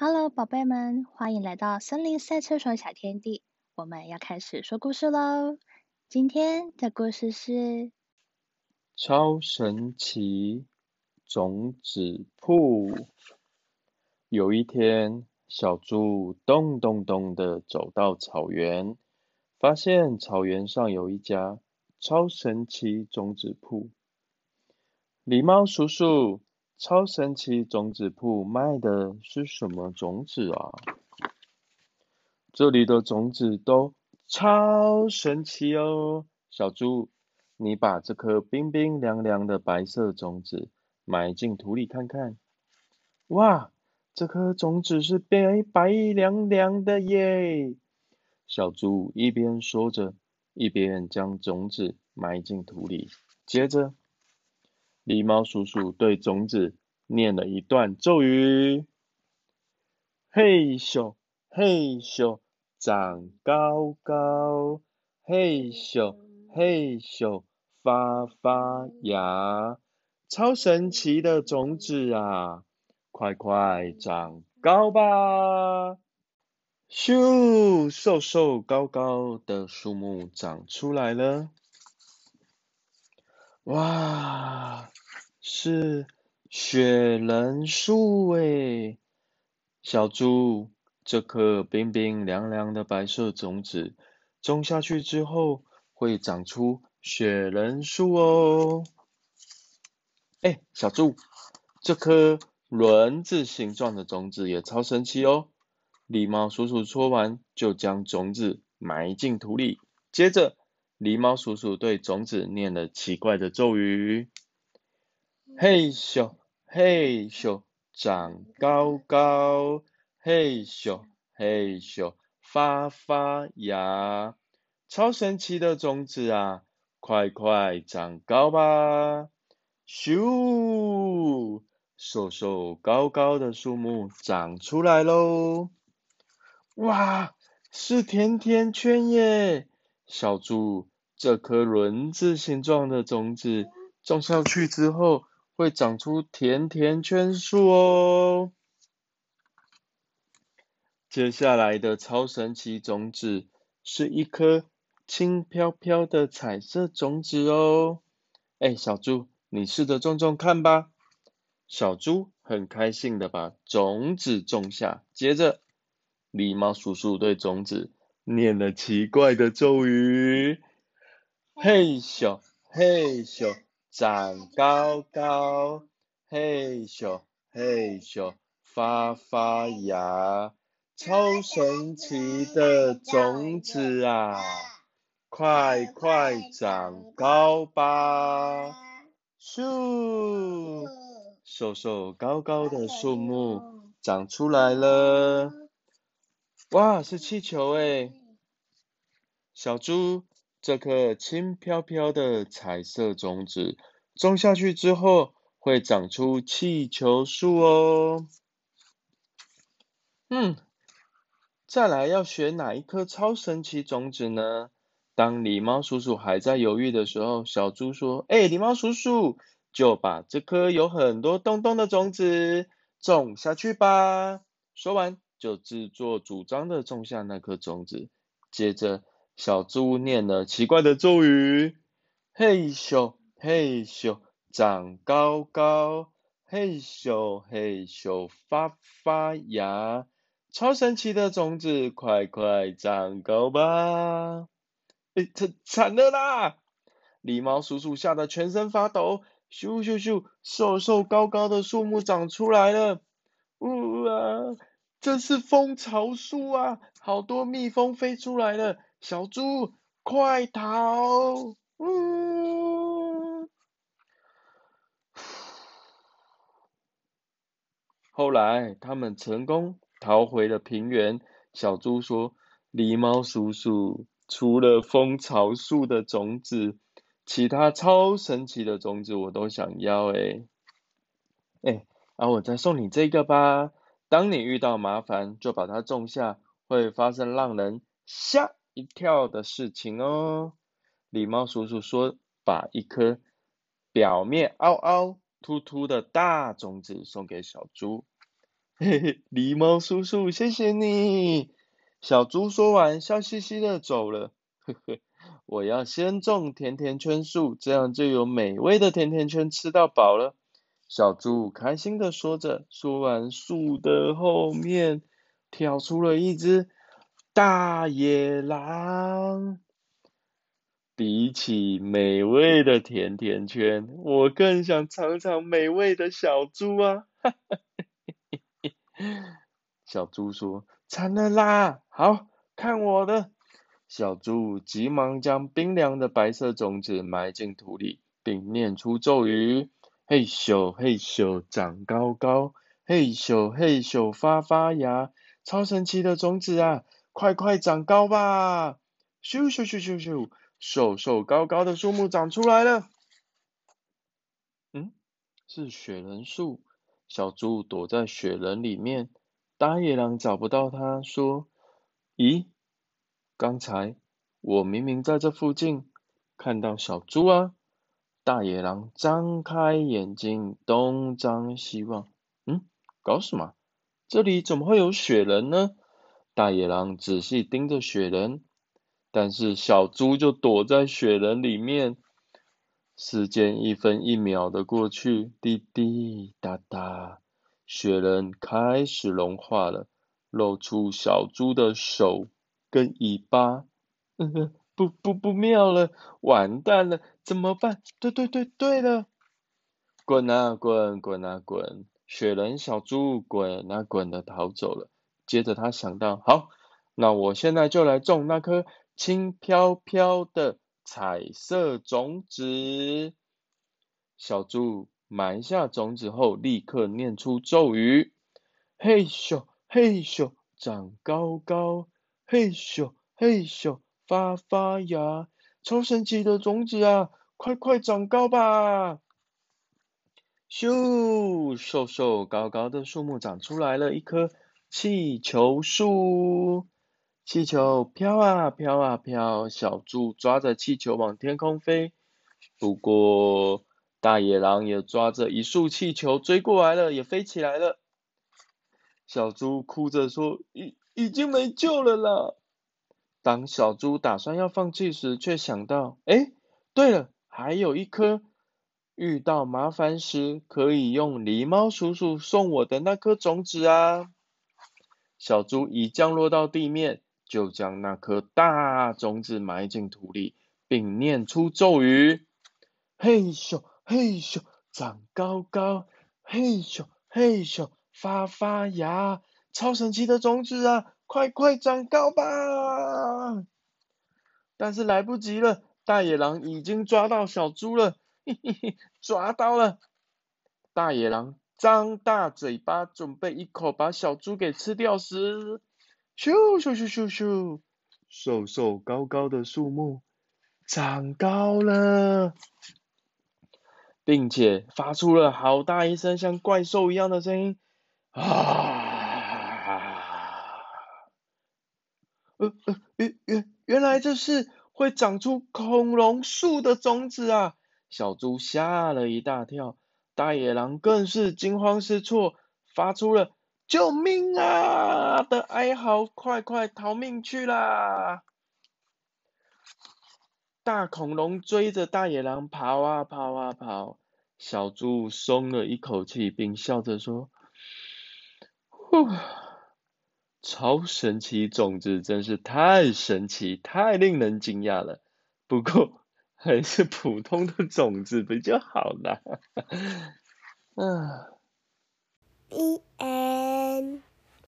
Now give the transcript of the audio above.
Hello，宝贝们，欢迎来到森林赛车手小天地。我们要开始说故事喽。今天的故事是超神奇种子铺。有一天，小猪咚咚咚的走到草原，发现草原上有一家超神奇种子铺。狸猫叔叔。超神奇种子铺卖的是什么种子啊？这里的种子都超神奇哦！小猪，你把这颗冰冰凉凉的白色种子埋进土里看看。哇，这颗种子是白白凉凉的耶！小猪一边说着，一边将种子埋进土里，接着。狸猫叔叔对种子念了一段咒语：“嘿咻嘿咻，长高高；嘿咻嘿咻，发发芽。超神奇的种子啊，快快长高吧！”咻，瘦瘦高高的树木长出来了。哇！是雪人树诶，小猪，这颗冰冰凉凉的白色种子种下去之后，会长出雪人树哦。哎，小猪，这颗轮子形状的种子也超神奇哦。狸猫叔叔说完，就将种子埋进土里，接着狸猫叔叔对种子念了奇怪的咒语。嘿咻嘿咻，长高高；嘿咻嘿咻，发发芽。超神奇的种子啊，快快长高吧！咻，瘦瘦高高的树木长出来喽！哇，是甜甜圈耶！小猪，这颗轮子形状的种子种上去之后。会长出甜甜圈树哦。接下来的超神奇种子是一颗轻飘飘的彩色种子哦。哎，小猪，你试着种种看吧。小猪很开心的把种子种下，接着狸猫叔叔对种子念了奇怪的咒语：嘿咻嘿咻。长高高，嘿咻嘿咻，发发芽，超神奇的种子啊！快快长高吧！咻，瘦瘦高高的树木长出来了。哇，是气球诶！小猪。这颗轻飘飘的彩色种子种下去之后，会长出气球树哦。嗯，再来要选哪一颗超神奇种子呢？当狸猫叔叔还在犹豫的时候，小猪说：“哎，狸猫叔叔，就把这颗有很多洞洞的种子种下去吧。”说完，就自作主张的种下那颗种子，接着。小猪念了奇怪的咒语：嘿咻嘿咻，长高高；嘿咻嘿咻，发发芽。超神奇的种子，快快长高吧！哎，这惨了啦！狸猫叔叔吓得全身发抖。咻咻咻，瘦瘦高高的树木长出来了。哇，这是蜂巢树啊！好多蜜蜂飞出来了。小猪，快逃！呜。后来，他们成功逃回了平原。小猪说：“狸猫叔叔，除了蜂巢树的种子，其他超神奇的种子我都想要。”哎，哎，啊，我再送你这个吧。当你遇到麻烦，就把它种下，会发生让人吓。一跳的事情哦，狸猫叔叔说：“把一颗表面凹凹凸凸的大种子送给小猪。”嘿嘿，狸猫叔叔，谢谢你。小猪说完，笑嘻嘻的走了。呵呵，我要先种甜甜圈树，这样就有美味的甜甜圈吃到饱了。小猪开心的说着，说完，树的后面跳出了一只大野狼。比起美味的甜甜圈，我更想尝尝美味的小猪啊！哈哈嘿嘿嘿。小猪说：“馋了啦！好看我的！”小猪急忙将冰凉的白色种子埋进土里，并念出咒语：“嘿咻嘿咻长高高，嘿咻嘿咻发发芽。超神奇的种子啊，快快长高吧！”咻咻咻咻咻。瘦瘦高高的树木长出来了，嗯，是雪人树。小猪躲在雪人里面，大野狼找不到它，说：“咦，刚才我明明在这附近看到小猪啊！”大野狼张开眼睛，东张西望，嗯，搞什么？这里怎么会有雪人呢？大野狼仔细盯着雪人。但是小猪就躲在雪人里面，时间一分一秒的过去，滴滴答答，雪人开始融化了，露出小猪的手跟尾巴。嗯哼，不不不妙了，完蛋了，怎么办？对对对对了，滚啊滚，滚啊滚，雪人小猪滚啊滚的逃走了。接着他想到，好，那我现在就来种那颗。轻飘飘的彩色种子，小猪埋下种子后，立刻念出咒语：嘿咻嘿咻长高高，嘿咻嘿咻发发芽。超神奇的种子啊，快快长高吧！咻，瘦瘦高高的树木长出来了一棵气球树。气球飘啊飘啊飘，小猪抓着气球往天空飞。不过大野狼也抓着一束气球追过来了，也飞起来了。小猪哭着说：“已已经没救了啦！”当小猪打算要放弃时，却想到：“哎，对了，还有一颗，遇到麻烦时可以用狸猫叔叔送我的那颗种子啊！”小猪已降落到地面。就将那颗大种子埋进土里，并念出咒语：嘿咻嘿咻长高高，嘿咻嘿咻发发芽。超神奇的种子啊，快快长高吧！但是来不及了，大野狼已经抓到小猪了，嘿嘿嘿，抓到了！大野狼张大嘴巴，准备一口把小猪给吃掉时。咻咻咻咻咻，瘦瘦高高的树木长高了，并且发出了好大一声像怪兽一样的声音啊！呃呃，原原原来这是会长出恐龙树的种子啊！小猪吓了一大跳，大野狼更是惊慌失措，发出了。救命啊！的哀嚎，快快逃命去啦！大恐龙追着大野狼跑啊跑啊跑，小猪松了一口气，并笑着说：“呼，超神奇种子真是太神奇，太令人惊讶了。不过还是普通的种子不就好了？嗯。